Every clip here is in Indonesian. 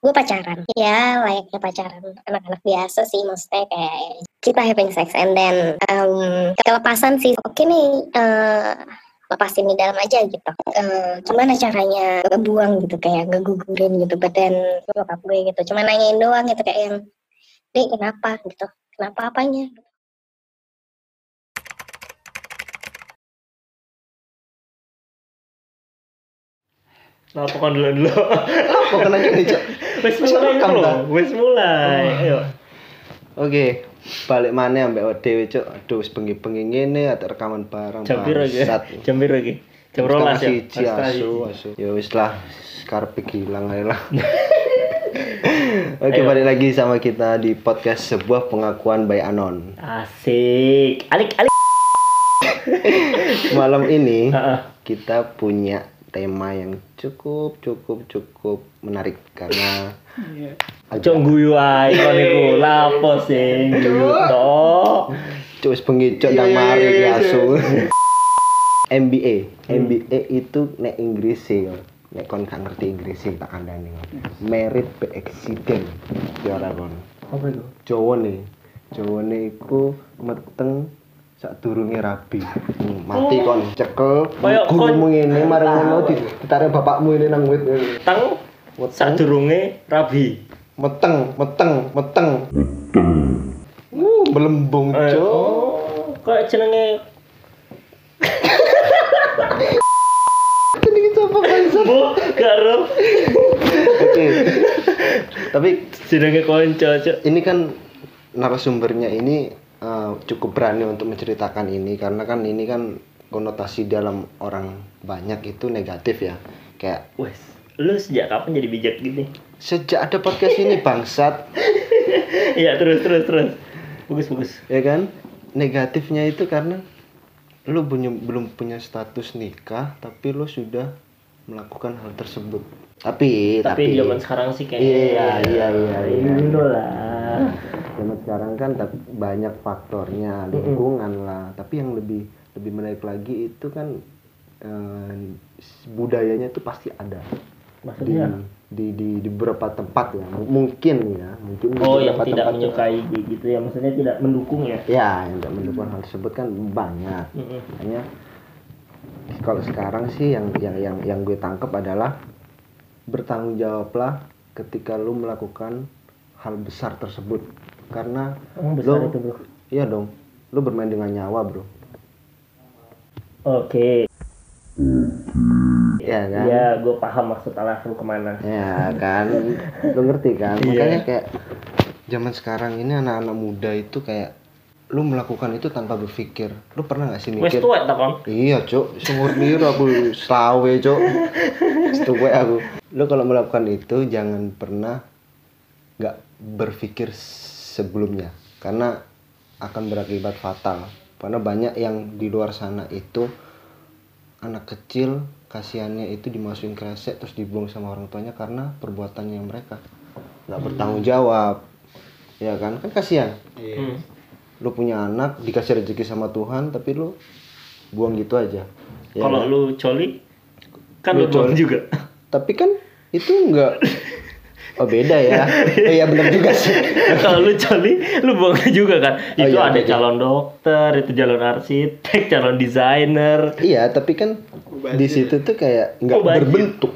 gue pacaran. Ya layaknya pacaran. Anak-anak biasa sih maksudnya kayak kita having sex. And then um, kelepasan sih. Oke nih uh, lepasin di dalam aja gitu. Uh, gimana caranya ngebuang gitu kayak ngegugurin gitu badan bokap gue gitu. Cuma nanyain doang gitu kayak yang deh kenapa? gitu. Kenapa apanya? Lapokan dulu dulu. Apa kena gini, Cok? Wes mulai dulu. ta? Wes mulai. Ayo. Oke, balik mana ambek dhewe, Cok. Aduh, wis bengi-bengi ngene ada rekaman bareng. Jam piro iki? Jam piro iki? Jam Setengah 12 ya. asu, asu. Ya wis lah, karepe hilang ae lah. Oke, balik lagi sama kita di podcast sebuah pengakuan by Anon. Asik. Alik alik. Malam ini kita punya tema yang cukup cukup cukup menarik karena Cok guyu ae kon iku. Lapo sing guyu tok. Cuk wis bengi cuk ndang mari ki asu. MBA, MBA itu nek Inggris sih. Nek kon gak ngerti Inggris sih tak kandani. Merit by accident. Ya ora kon. Apa itu? Jawa nih. Jawa nih iku meteng sak durunge rabi. Hmm, mati kon cekel gurumu ngene marang ngono di- ditarik bapakmu ini nang wit. Teng sadurunge rabi. Meteng, meteng, meteng. Uh, belembung, Eh, cuk. Oh, kok jenenge Ini apa bangsa? Bu, karo Oke. Tapi jenenge konco, Cok. ini kan narasumbernya ini eh, cukup berani untuk menceritakan ini karena kan ini kan konotasi dalam orang banyak itu negatif ya. Kayak Wes, lu sejak kapan jadi bijak gini? sejak ada podcast ini bangsat, Iya, terus terus terus. Bagus bagus. ya kan? Negatifnya itu karena lu punya, belum punya status nikah tapi lu sudah melakukan hal tersebut. Tapi Tapi, zaman sekarang sih kayaknya Iya, ya, iya, iya, iya. Indo lah. Zaman sekarang kan banyak faktornya lingkungan lah. Tapi yang lebih lebih menarik lagi itu kan eh, budayanya itu pasti ada. Di, Maksudnya? di di di beberapa tempat ya. Mungkin ya mungkin di Oh, yang tidak tempat menyukai gitu ya, maksudnya tidak mendukung ya. ya yang tidak mendukung hal tersebut kan banyak. Mm-mm. makanya kalau sekarang sih yang yang yang yang gue tangkap adalah bertanggung jawablah ketika lu melakukan hal besar tersebut karena Emang besar Lo- itu, Bro. Iya dong. Lu bermain dengan nyawa, Bro. Oke. Iya kan? Ya, gue paham maksud Allah lu ke mana. Ya kan? Lu ngerti kan? Iya. Makanya kayak zaman sekarang ini anak-anak muda itu kayak lu melakukan itu tanpa berpikir. Lu pernah gak sih Wes mikir? tuwek ta kon? Iya, Cuk. Sumur niru aku selawe, Cuk. Setuwe aku. Lu kalau melakukan itu jangan pernah nggak berpikir sebelumnya karena akan berakibat fatal. Karena banyak yang di luar sana itu anak kecil kasihannya itu dimasukin kresek terus dibuang sama orang tuanya karena perbuatannya mereka nggak bertanggung jawab ya kan kan kasihan Hmm. lu punya anak dikasih rezeki sama Tuhan tapi lu buang gitu aja Ya Kalau kan? lu coli kan Lu lu buang coli. juga. tapi kan itu enggak oh beda ya oh iya benar juga sih Kalau lu coli, lu buang juga kan. Oh, Itu iya, ada iya. calon dokter, itu calon arsitek, calon desainer. iya tapi kan di situ tuh kayak nggak Oh, berbentuk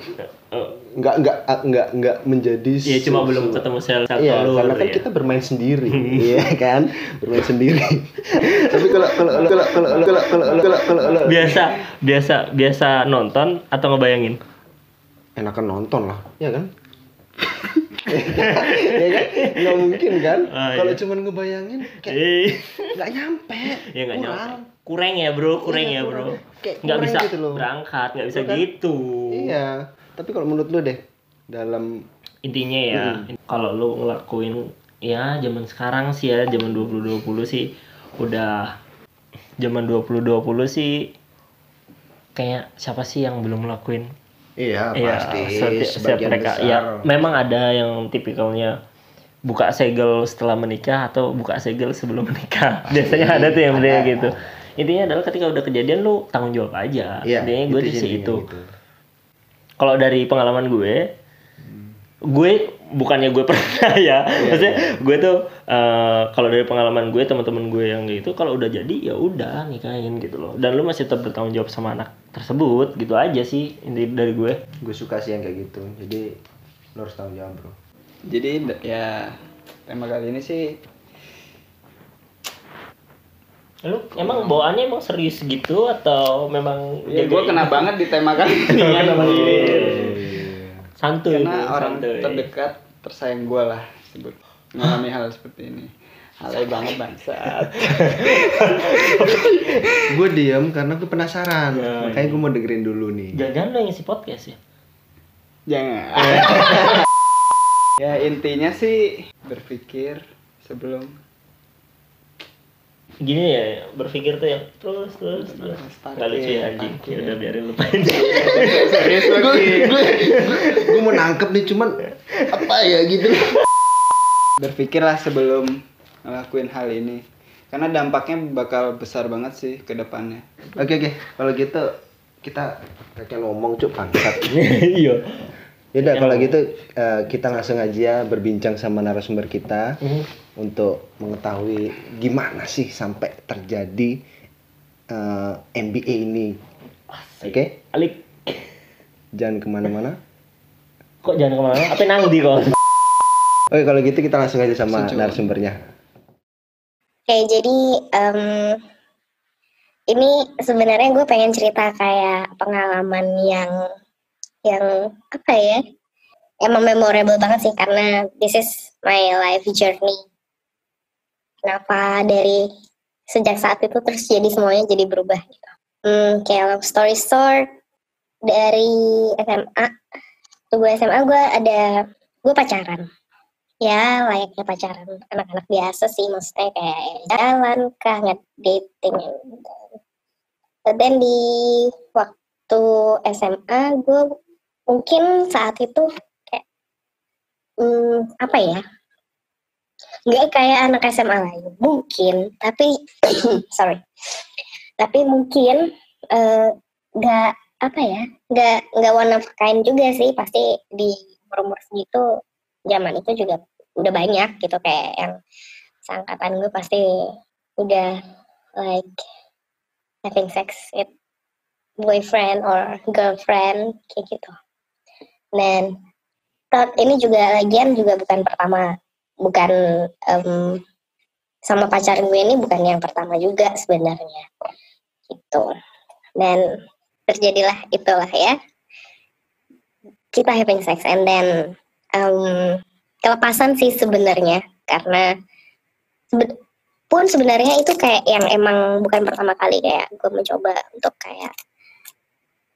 Oh, nggak nggak nggak nggak menjadi Iya cuma belum ketemu sel sel Iya, telur, karena kan ya. kita bermain sendiri, iya kan, bermain sendiri. Tapi kalau kalau kalau kalau kalau kalau kalau kalau kalau kalau biasa biasa biasa nonton atau ngebayangin. enakan nonton lah, ya kan? Ya kan? Nggak mungkin kan? Ah, kalau iya. cuman ngebayangin kayak Eh, nggak nyampe. ya nggak kurang. nyampe. Kurang ya bro, kurang Iya, ya bro. Nggak bisa gitu loh. berangkat, nggak bisa Iya kan? gitu. Iya. Tapi kalau menurut lu deh, dalam Intinya ya, kalau lu ngelakuin ya zaman sekarang sih ya, zaman 2020 sih udah zaman 2020 sih kayak siapa sih yang belum ngelakuin iya Iya, pasti setiap, mereka besar. ya memang ada yang tipikalnya buka segel setelah menikah atau buka segel sebelum menikah. Biasanya ada tuh yang bener gitu. Intinya adalah ketika udah kejadian lu tanggung jawab aja. Iya, Intinya gue di sih sih intinya itu. gitu. Kalau dari pengalaman gue, gue bukannya gue pernah ya. Maksudnya gue tuh eh, kalau dari pengalaman gue teman-teman gue yang gitu kalau udah jadi ya udah nikahin gitu loh. Dan lu masih tetap bertanggung jawab sama anak tersebut gitu aja sih inti dari gue gue suka sih yang kayak gitu. Jadi lo harus tanggung jawab bro. Jadi ya tema kali ini sih lu emang bawaannya emang serius gitu atau memang ya gue kena banget di tema kali ini? Ya. Gini? santuy. Karena orang santuy. terdekat tersayang gue lah sebut mengalami hal seperti ini. Alay banget bangsat. gue diem karena gue penasaran. Ya, makanya gue mau dengerin dulu nih. Jangan lo yang ngisi podcast ya? Jangan. ya intinya sih berpikir sebelum. Gini ya berpikir tuh yang terus terus terus. Nggak lucu ya anjing. Ya udah biarin lupain serius gue nangkep nih cuman apa ya gitu. Berpikirlah sebelum ngelakuin hal ini. Karena dampaknya bakal besar banget sih ke depannya. oke oke. Kalau gitu kita kakek ngomong cuk bangsat. Iya. Yaudah kalau gitu eh, kita langsung aja berbincang sama narasumber kita untuk mengetahui gimana sih sampai terjadi eh, MBA ini. Oke, alik. Jangan ke mana-mana. Kok jangan ke mana apa nang di kok Oke kalau gitu kita langsung aja sama narasumbernya. Oke, jadi em, ini sebenarnya gue pengen cerita kayak pengalaman yang yang apa ya? Emang memorable banget sih karena this is my life journey. Kenapa dari sejak saat itu terus jadi semuanya jadi berubah gitu. Hmm, kayak long story short dari SMA, gue SMA gue ada gue pacaran. Ya layaknya pacaran. Anak-anak biasa sih maksudnya kayak jalan kah nge-dating But then di waktu SMA gue mungkin saat itu kayak hmm, apa ya? Nggak kayak anak SMA lain. Mungkin tapi sorry. Tapi mungkin eh, nggak apa ya? Nggak nggak one of kind juga sih. Pasti di umur-umur segitu zaman itu juga udah banyak gitu. Kayak yang seangkatan gue pasti udah like having sex with boyfriend or girlfriend kayak gitu. Dan ini juga lagian juga bukan pertama. Bukan em, sama pacar gue ini bukan yang pertama juga sebenarnya. Gitu. Dan terjadilah itulah ya. Kita having sex and then em, kelepasan sih sebenarnya. Karena sebe- pun sebenarnya itu kayak yang emang bukan pertama kali kayak gue mencoba untuk kayak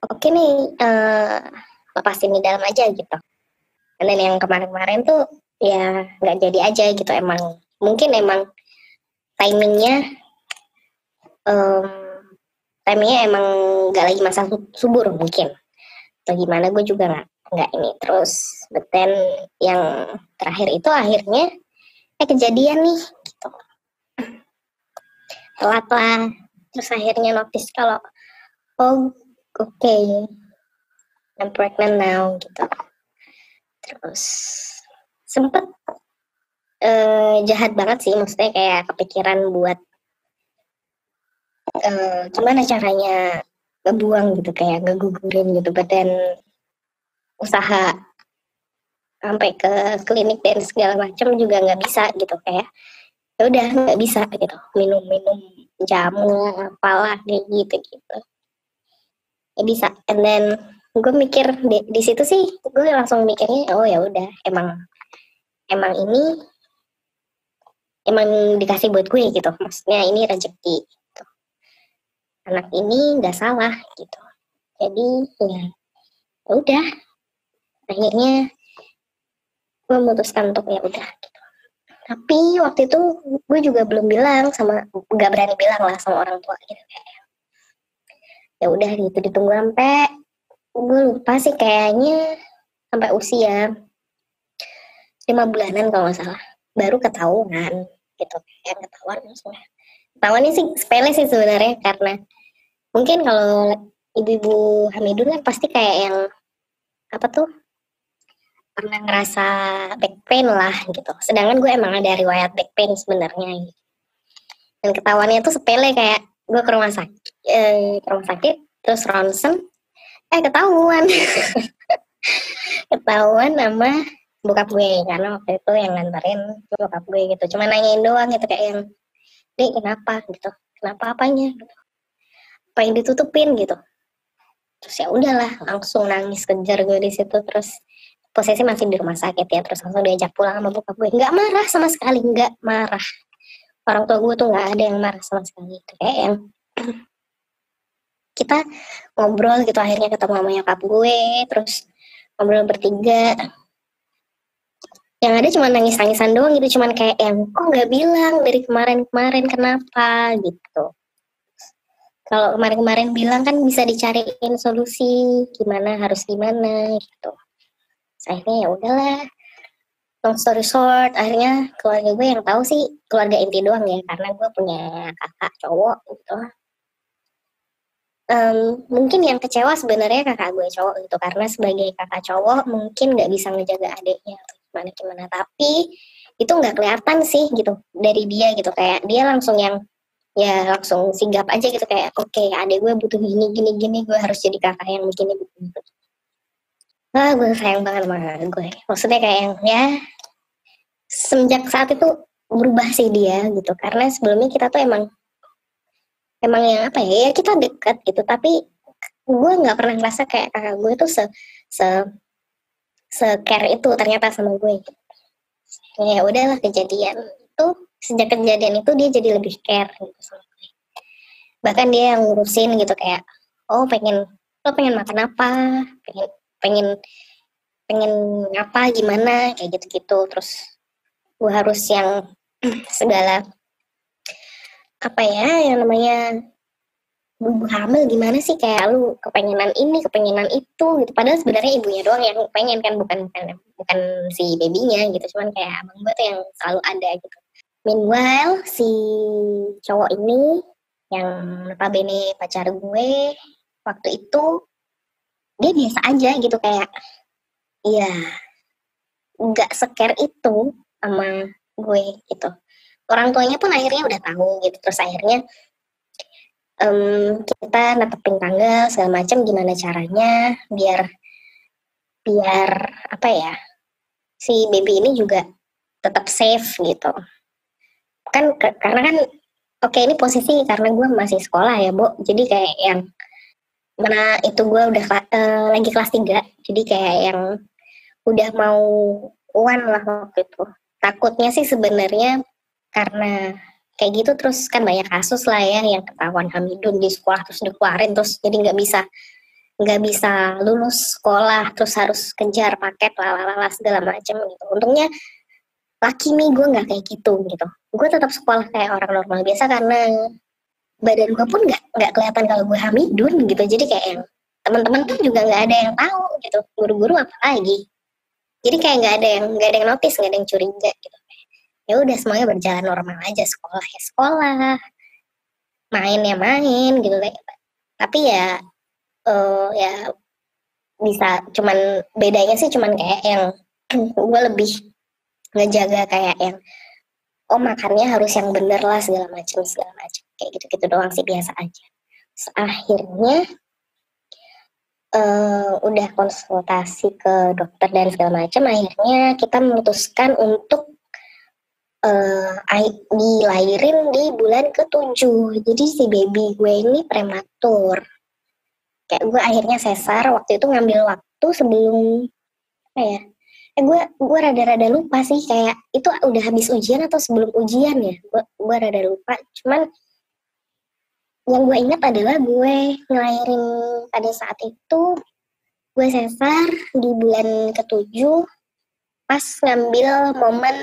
oke nih eh, lepasin di dalam aja gitu. Dan then yang kemarin-kemarin tuh ya nggak jadi aja gitu emang. Mungkin emang timingnya em, timingnya emang nggak lagi masa su- subur mungkin. Atau gimana gue juga nggak nggak ini. Terus but then yang terakhir itu akhirnya eh kejadian nih gitu. Telat lah. Terus akhirnya notice kalau oh oke. I'm pregnant now gitu. Terus sempet eh, jahat banget sih. Maksudnya kayak kepikiran buat eh, gimana caranya ngebuang gitu kayak ngegugurin gitu then usaha sampai ke klinik dan segala macam juga nggak bisa gitu kayak ya udah nggak bisa gitu minum-minum jamu apalah kayak gitu gitu ya bisa. And then gue mikir di, di situ sih gue langsung mikirnya oh ya udah emang emang ini emang dikasih buat gue gitu. Maksudnya ini rezeki. Anak ini nggak salah gitu. Jadi ya ya udah. Akhirnya memutuskan untuk ya udah gitu. tapi waktu itu gue juga belum bilang sama nggak berani bilang lah sama orang tua gitu. Ya udah gitu ditunggu sampai gue lupa sih kayaknya sampai usia lima bulanan kalau nggak salah. Baru ketahuan gitu. Kayak ketahuan maksudnya. Ketahuannya sih sepele sih sebenarnya karena mungkin kalau ibu-ibu hamidun kan pasti kayak yang apa tuh pernah ngerasa back pain lah gitu. Sedangkan gue emang ada riwayat back pain sebenarnya gitu. dan ketahuannya tuh sepele kayak gue ke rumah sakit eh, ke rumah sakit terus ronsen eh ketahuan. Ketahuan sama bokap gue karena waktu itu yang nganterin bokap gue gitu. Cuma nanyain doang gitu kayak yang dek kenapa? gitu. Kenapa apanya? gitu yang ditutupin gitu. Terus ya udahlah langsung nangis kejar gue di situ terus posisi masih di rumah sakit ya terus langsung diajak pulang sama bokap gue. Nggak marah sama sekali nggak marah. Orang tua gue tuh nggak ada yang marah sama sekali. Kayak yang kita ngobrol gitu akhirnya ketemu sama nyokap gue terus ngobrol bertiga. Yang ada cuma nangis-nangisan doang gitu cuman kayak yang kok nggak bilang dari kemarin-kemarin kenapa? gitu kalau kemarin-kemarin bilang kan bisa dicariin solusi gimana harus gimana gitu. Akhirnya ya udahlah. Long story short akhirnya keluarga gue yang tahu sih keluarga inti doang ya karena gue punya kakak cowok gitu. Um, mungkin yang kecewa sebenarnya kakak gue cowok gitu. Karena sebagai kakak cowok mungkin nggak bisa ngejaga adiknya gimana gimana tapi itu nggak kelihatan sih gitu dari dia gitu. Kayak dia langsung yang ya langsung sigap aja gitu kayak oke okay, adik gue butuh gini gini gini gue harus jadi kakak yang begini begini ah gue sayang banget sama gue. Maksudnya kayak yang ya semenjak saat itu berubah sih dia gitu. Karena sebelumnya kita tuh emang emang yang apa ya, ya kita dekat gitu. Tapi gue nggak pernah ngerasa kayak kakak gue tuh se se se care itu ternyata sama gue gitu. ya udahlah kejadian itu sejak kejadian itu dia jadi lebih care gitu sama bahkan dia yang ngurusin gitu kayak oh pengen lo pengen makan apa? Pengen pengen pengen apa? Gimana? Kayak gitu-gitu. Terus gue harus yang segala apa ya yang namanya ibu hamil gimana sih? Kayak lu kepengenan ini kepengenan itu gitu. Padahal sebenarnya ibunya doang yang pengen kan bukan bukan bukan si babynya gitu. Cuman kayak abang gue tuh yang selalu ada gitu meanwhile si cowok ini yang notabene pacar gue waktu itu dia biasa aja gitu kayak iya nggak seker itu sama gue gitu. Orang tuanya pun akhirnya udah tahu gitu. Terus akhirnya um, kita netepin tanggal segala macam gimana caranya biar biar apa ya si baby ini juga tetap safe gitu kan karena kan oke ini posisi karena gue masih sekolah ya bu jadi kayak yang mana itu gue udah uh, lagi kelas 3 jadi kayak yang udah mau one lah waktu itu. Takutnya sih sebenarnya karena kayak gitu terus kan banyak kasus lah ya yang ketahuan Hamidun di sekolah terus dikeluarin terus jadi nggak bisa nggak bisa lulus sekolah terus harus kejar paket lalala segala macam gitu. Untungnya laki nih gue nggak kayak gitu gitu. Gue tetap sekolah kayak orang normal biasa karena badan gue pun nggak nggak kelihatan kalau gue Hamidun gitu. Jadi kayak yang teman-teman pun juga nggak ada yang tahu gitu. Guru-guru apa lagi? Jadi kayak nggak ada yang nggak ada yang notice nggak ada yang curiga gitu. Ya udah semuanya berjalan normal aja. Sekolah ya sekolah. Main ya main gitu. Tapi ya uh, ya bisa. Cuman bedanya sih cuman kayak yang gue lebih ngejaga kayak yang oh makannya harus yang bener lah segala macam segala macam kayak gitu gitu doang sih biasa aja Terus akhirnya uh, udah konsultasi ke dokter dan segala macam akhirnya kita memutuskan untuk uh, dilahirin di bulan ketujuh. Jadi si baby gue ini prematur. Kayak gue akhirnya sesar waktu itu ngambil waktu sebelum apa ya? Eh gue gue rada-rada lupa sih kayak itu udah habis ujian atau sebelum ujian ya? Gue gue rada lupa. Cuman yang gue ingat adalah gue ngelahirin pada saat itu gue sesar di bulan ketujuh pas ngambil momen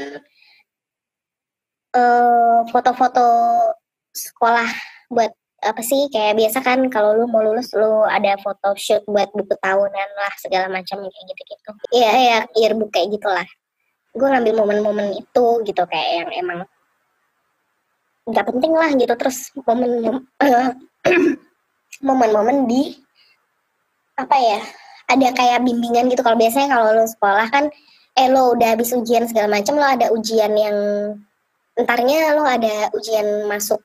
Eh, foto-foto uh, sekolah buat apa sih kayak biasa kan kalau lu mau lulus lu ada foto shoot buat buku tahunan lah segala macam kayak gitu-gitu. Iya ya yearbook kayak gitulah. Gue ngambil momen-momen itu gitu kayak yang emang nggak penting lah gitu terus momen momen-momen di apa ya ada kayak bimbingan gitu kalau biasanya kalau lo sekolah kan eh lo udah habis ujian segala macam lo ada ujian yang entarnya lo ada ujian masuk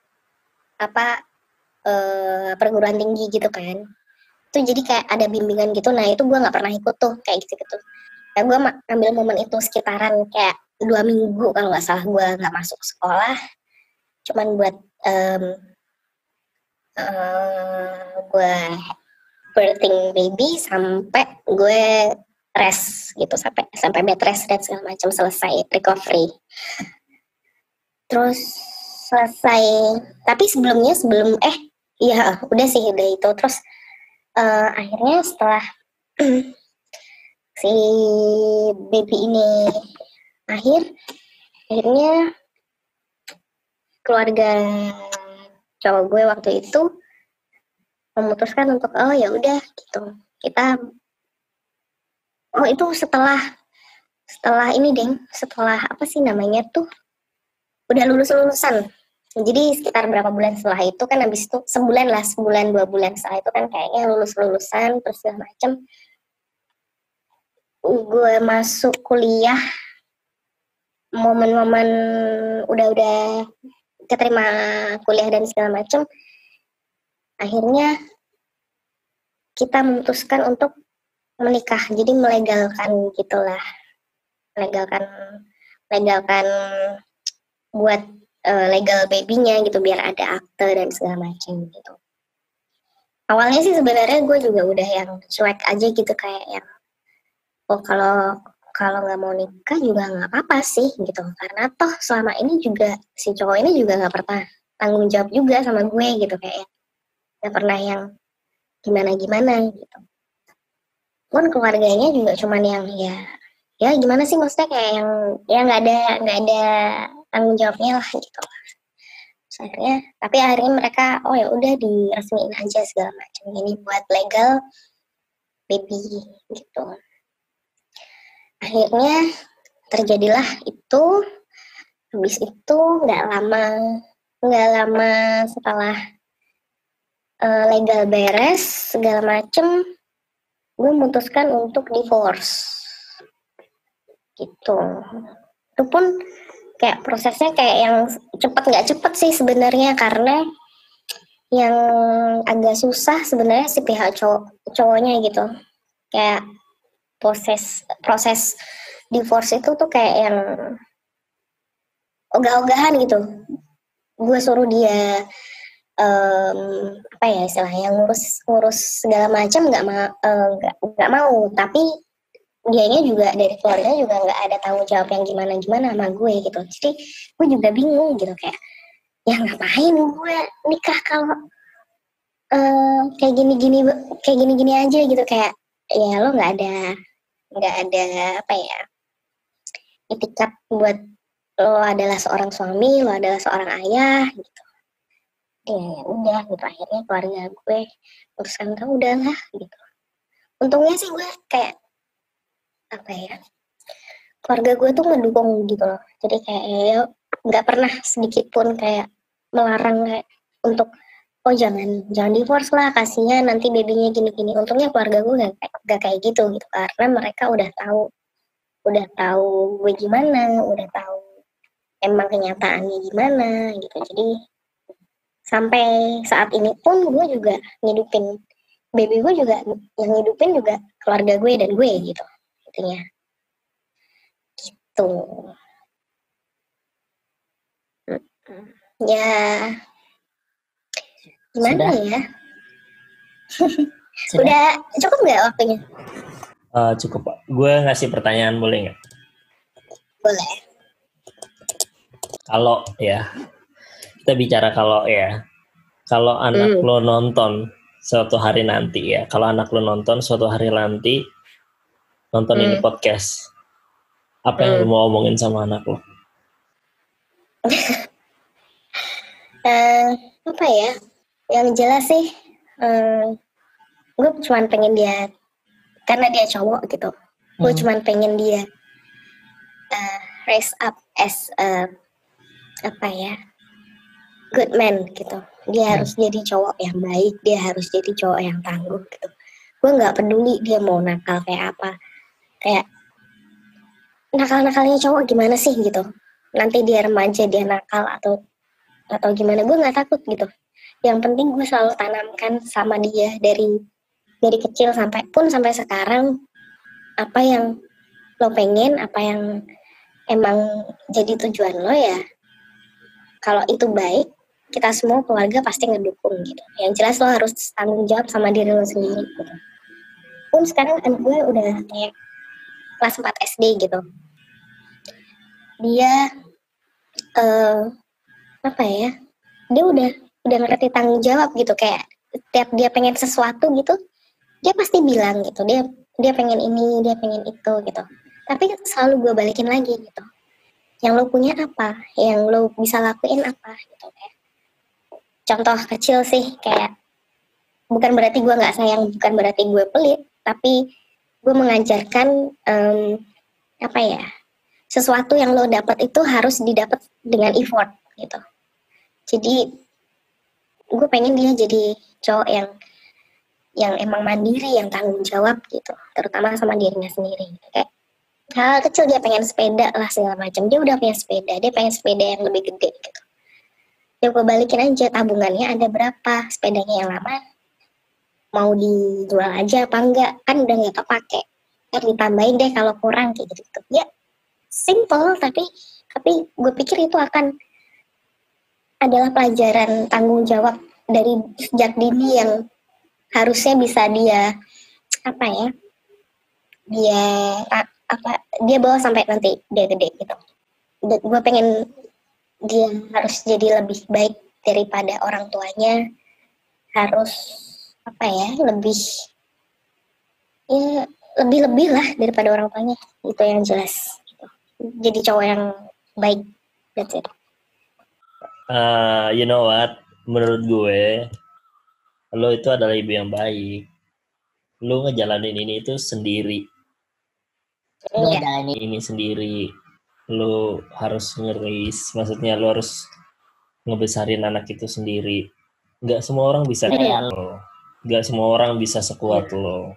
apa eh, perguruan tinggi gitu kan. Itu jadi kayak ada bimbingan gitu. Nah itu gue nggak pernah ikut tuh kayak gitu gitu ya gue ambil momen itu sekitaran kayak dua minggu kalau nggak salah gue nggak masuk sekolah. Cuman buat um, uh, gue birthing baby sampai gue rest gitu sampai sampai bed rest dan segala macam selesai recovery. Terus selesai tapi sebelumnya sebelum eh iya udah sih udah itu. Terus uh, akhirnya setelah si baby ini akhir akhirnya keluarga cowok gue waktu itu memutuskan untuk oh ya udah gitu. Kita oh itu setelah setelah ini deng setelah apa sih namanya tuh? Udah lulus lulusan jadi sekitar berapa bulan setelah itu kan habis itu sebulan lah sebulan dua bulan setelah itu kan kayaknya lulus lulusan terus segala macem. Gue masuk kuliah momen-momen udah-udah keterima kuliah dan segala macem. Akhirnya kita memutuskan untuk menikah jadi melegalkan gitulah. Melegalkan legalkan buat uh, legal babynya gitu biar ada akte dan segala macam gitu. Awalnya sih sebenarnya gue juga udah yang cuek aja gitu kayak yang oh kalau kalau nggak mau nikah juga nggak apa-apa sih gitu. Karena toh selama ini juga si cowok ini juga nggak pernah tanggung jawab juga sama gue gitu kayak nggak pernah yang gimana gimana gitu. Pun keluarganya juga cuman yang ya ya gimana sih maksudnya kayak yang ya nggak ada nggak ada tanggung jawabnya lah gitu Terus akhirnya tapi akhirnya mereka oh ya udah diresmiin aja segala macam. Ini buat legal baby gitu. Akhirnya terjadilah itu. Habis itu nggak lama nggak lama setelah uh, legal beres segala macem gue memutuskan untuk divorce. Gitu. Itu pun kayak prosesnya kayak yang cepet nggak cepet sih sebenarnya karena yang agak susah sebenarnya si pihak cowok cowoknya gitu. Kayak proses proses divorce itu tuh kayak yang ogah-ogahan gitu. Gue suruh dia um, apa ya istilahnya ngurus ngurus segala macam nggak ma nggak uh, mau. Tapi dianya juga dari keluarga juga nggak ada tanggung jawab yang gimana gimana sama gue gitu. Jadi gue juga bingung gitu kayak ya ngapain gue nikah kalau uh, kayak gini gini kayak gini gini aja gitu. Kayak ya lo nggak ada nggak ada apa ya etikat buat lo adalah seorang suami lo adalah seorang ayah gitu. Ya, ya udah gitu akhirnya keluarga gue urusan kamu udahlah gitu. Untungnya sih gue kayak apa ya keluarga gue tuh mendukung gitu loh. Jadi kayak ya nggak pernah sedikit pun kayak melarang kayak untuk oh jangan jangan divorce lah kasihan nanti babynya gini-gini. Untungnya keluarga gue gak, gak kayak gitu gitu karena mereka udah tahu udah tahu gue gimana udah tahu emang kenyataannya gimana gitu. Jadi sampai saat ini pun gue juga ngidupin baby gue juga yang ngidupin juga keluarga gue dan gue gitu intinya gitu ya Gimana Sudah. ya? Sudah. Udah cukup nggak waktunya? Uh, cukup Pak. Gue ngasih pertanyaan boleh nggak? Boleh. Kalau ya, kita bicara kalau ya, kalau anak hmm. lo nonton suatu hari nanti ya, kalau anak lo nonton suatu hari nanti nonton hmm. ini podcast, apa yang hmm. lo mau omongin sama anak lo? uh, apa ya? yang jelas sih um, gue cuma pengen dia karena dia cowok gitu gue hmm. cuma pengen dia uh, raise up as a, apa ya good man gitu dia hmm. harus jadi cowok yang baik dia harus jadi cowok yang tangguh gitu gue nggak peduli dia mau nakal kayak apa kayak nakal-nakalnya cowok gimana sih? gitu. Nanti dia remaja dia nakal atau atau gimana. Gue nggak takut gitu. Yang penting gue selalu tanamkan sama dia dari dari kecil sampai pun sampai sekarang apa yang lo pengen apa yang emang jadi tujuan lo ya kalau itu baik kita semua keluarga pasti ngedukung gitu. Yang jelas lo harus tanggung jawab sama diri lo sendiri gitu. Pun sekarang anak gue udah kayak kelas 4 SD gitu. Dia uh, apa ya dia udah udah ngerti tanggung jawab gitu. Kayak setiap dia pengen sesuatu gitu dia pasti bilang gitu. Dia dia pengen ini dia pengen itu gitu. Tapi selalu gue balikin lagi gitu. Yang lo punya apa? Yang lo bisa lakuin apa gitu kayak. Contoh kecil sih kayak bukan berarti gue nggak sayang bukan berarti gue pelit tapi gue mengajarkan um, apa ya sesuatu yang lo dapat itu harus didapat dengan effort gitu. Jadi gue pengen dia jadi cowok yang yang emang mandiri yang tanggung jawab gitu. Terutama sama dirinya sendiri kayak hal kecil dia pengen sepeda lah segala macam. Dia udah punya sepeda dia pengen sepeda yang lebih gede gitu. Ya gue balikin aja tabungannya ada berapa sepedanya yang lama mau dijual aja apa enggak. Kan udah nggak kepake. Ntar ditambahin deh kalau kurang kayak gitu, -gitu. ya simple tapi tapi gue pikir itu akan adalah pelajaran tanggung jawab dari sejak dini yang harusnya bisa dia apa ya dia apa dia bawa sampai nanti dia gede gitu. Gue pengen dia harus jadi lebih baik daripada orang tuanya. Harus apa ya lebih ya lebih lebih lah daripada orang tuanya. Itu yang jelas. Jadi cowok yang baik that's it. Uh, you know what? Menurut gue lo itu adalah ibu yang baik. Lo ngejalanin ini itu sendiri. Lo yeah. ngejalanin ini sendiri. Lo harus ngeris maksudnya lo harus ngebesarin anak itu sendiri. Nggak semua orang bisa iya. kayak lo nggak semua orang bisa sekuat lo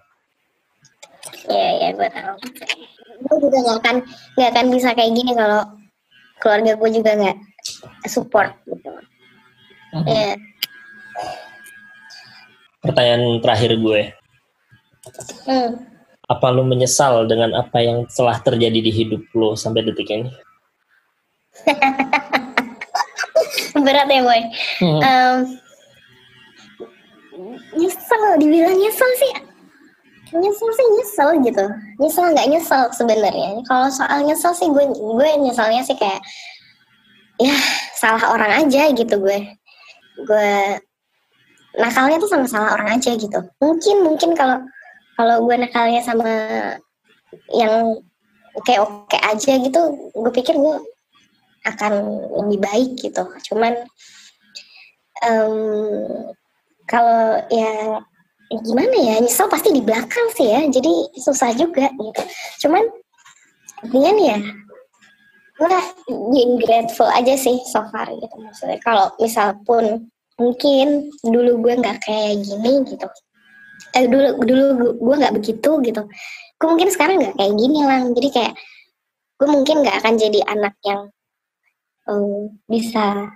Iya, iya, gue tahu gue juga gak akan gak akan bisa kayak gini kalau keluarga gue juga nggak support gitu uh-huh. yeah. pertanyaan terakhir gue hmm. apa lo menyesal dengan apa yang telah terjadi di hidup lo sampai detik ini berat ya boy hmm. um, nyesel dibilang nyesel sih. Nyesel sih nyesel gitu. Nyesel nggak nyesel sebenarnya. Kalau soal nyesel sih gue gue nyeselnya sih kayak ya salah orang aja gitu gue. Gue nakalnya tuh sama salah orang aja gitu. Mungkin mungkin kalau kalau gue nakalnya sama yang kayak oke aja gitu gue pikir gue akan lebih baik gitu. Cuman um, kalau ya gimana ya nyesel pasti di belakang sih ya jadi susah juga gitu. Cuman intinya ya gue being grateful aja sih so far gitu maksudnya. Kalau misal pun mungkin dulu gue nggak kayak gini gitu. Eh dulu dulu gue nggak begitu gitu. Gue mungkin sekarang nggak kayak gini lah jadi kayak gue mungkin nggak akan jadi anak yang um, bisa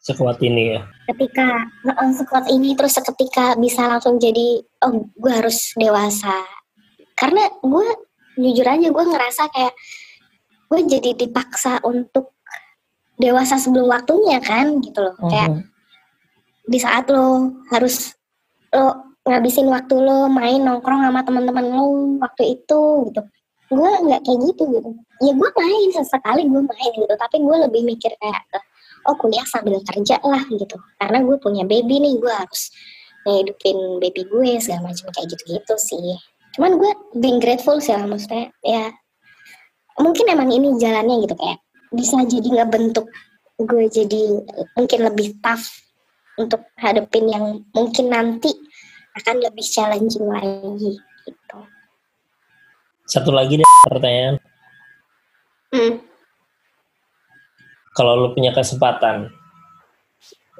sekuat ini ya. Ketika uh, sekuat ini terus seketika bisa langsung jadi oh gue harus dewasa. Karena gue jujur aja gue ngerasa kayak gue jadi dipaksa untuk dewasa sebelum waktunya kan gitu loh. Uh -huh. kayak di saat lo harus lo ngabisin waktu lo main nongkrong sama teman-teman lo waktu itu gitu. Gue nggak kayak gitu gitu. Ya gue main sesekali gue main gitu. Tapi gue lebih mikir kayak oh kuliah sambil kerja lah gitu karena gue punya baby nih gue harus ngehidupin baby gue segala macam kayak gitu-gitu sih cuman gue being grateful sih lah maksudnya ya mungkin emang ini jalannya gitu kayak bisa jadi nggak bentuk gue jadi mungkin lebih tough untuk hadapin yang mungkin nanti akan lebih challenging lagi gitu. Satu lagi deh pertanyaan. Hmm kalau lu punya kesempatan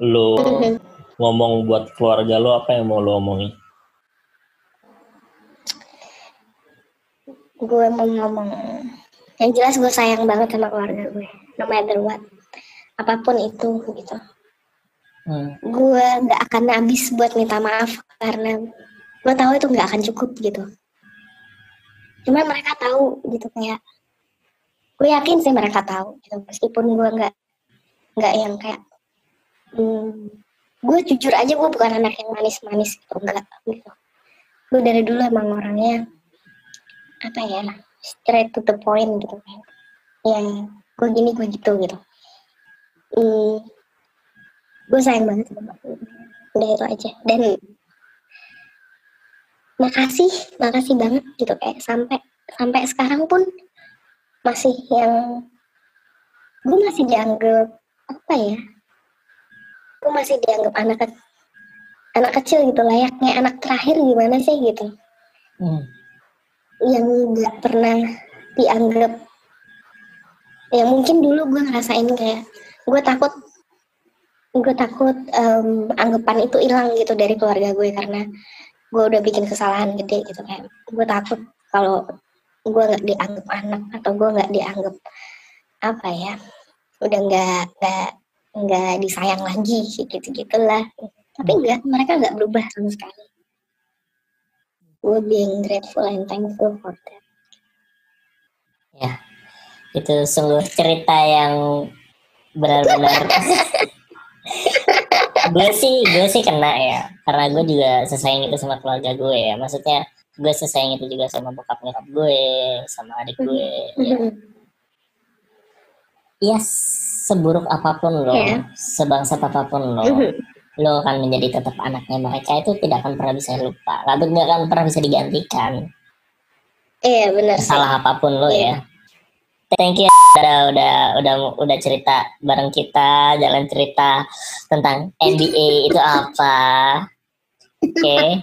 lu mm-hmm. ngomong buat keluarga lu apa yang mau lu omongin gue mau ngomong yang jelas gue sayang banget sama keluarga gue no matter what apa pun itu gitu Hmm. gue nggak akan habis buat minta maaf karena gue tahu itu nggak akan cukup gitu cuma mereka tahu gitu kayak gue yakin sih mereka tahu gitu. Meskipun gue nggak nggak yang kayak hmm, gue jujur aja gue bukan anak yang manis-manis gitu enggak gitu. Gue dari dulu emang orangnya apa ya straight to the point gitu kan ya gue gini gue gitu gitu. Hmm, gue sayang banget sama udah itu aja. Dan makasih makasih banget gitu kayak sampai sampai sekarang pun masih yang gue masih dianggap apa ya gue masih dianggap anak ke- anak kecil gitu layaknya anak terakhir gimana sih gitu Hmm. yang nggak pernah dianggap ya mungkin dulu gue ngerasain kayak gue takut gue takut em, anggapan itu hilang gitu dari keluarga gue karena gue udah bikin kesalahan gede gitu kayak gue takut kalau gue nggak dianggap anak atau gue nggak dianggap apa ya udah nggak nggak nggak disayang lagi gitu gitulah tapi enggak mereka nggak berubah sama sekali. Gue being grateful and thankful for that. Itu sungguh cerita yang benar-benar gue sih gue sih kena ya karena gue juga sesayang itu sama keluarga gue ya. Maksudnya gue sesayang itu juga sama bokap nyokap gue sama adik gue ya. ya seburuk apa pun lo Iya. sebangsa apa pun lo lo akan menjadi tetap anaknya mereka itu tidak akan pernah bisa lupa lalu tidak akan pernah bisa digantikan Iya benar sih. salah apa pun lo Iya. ya. Thank you udah udah udah udah cerita bareng kita, jalan cerita tentang NBA itu apa. Oke.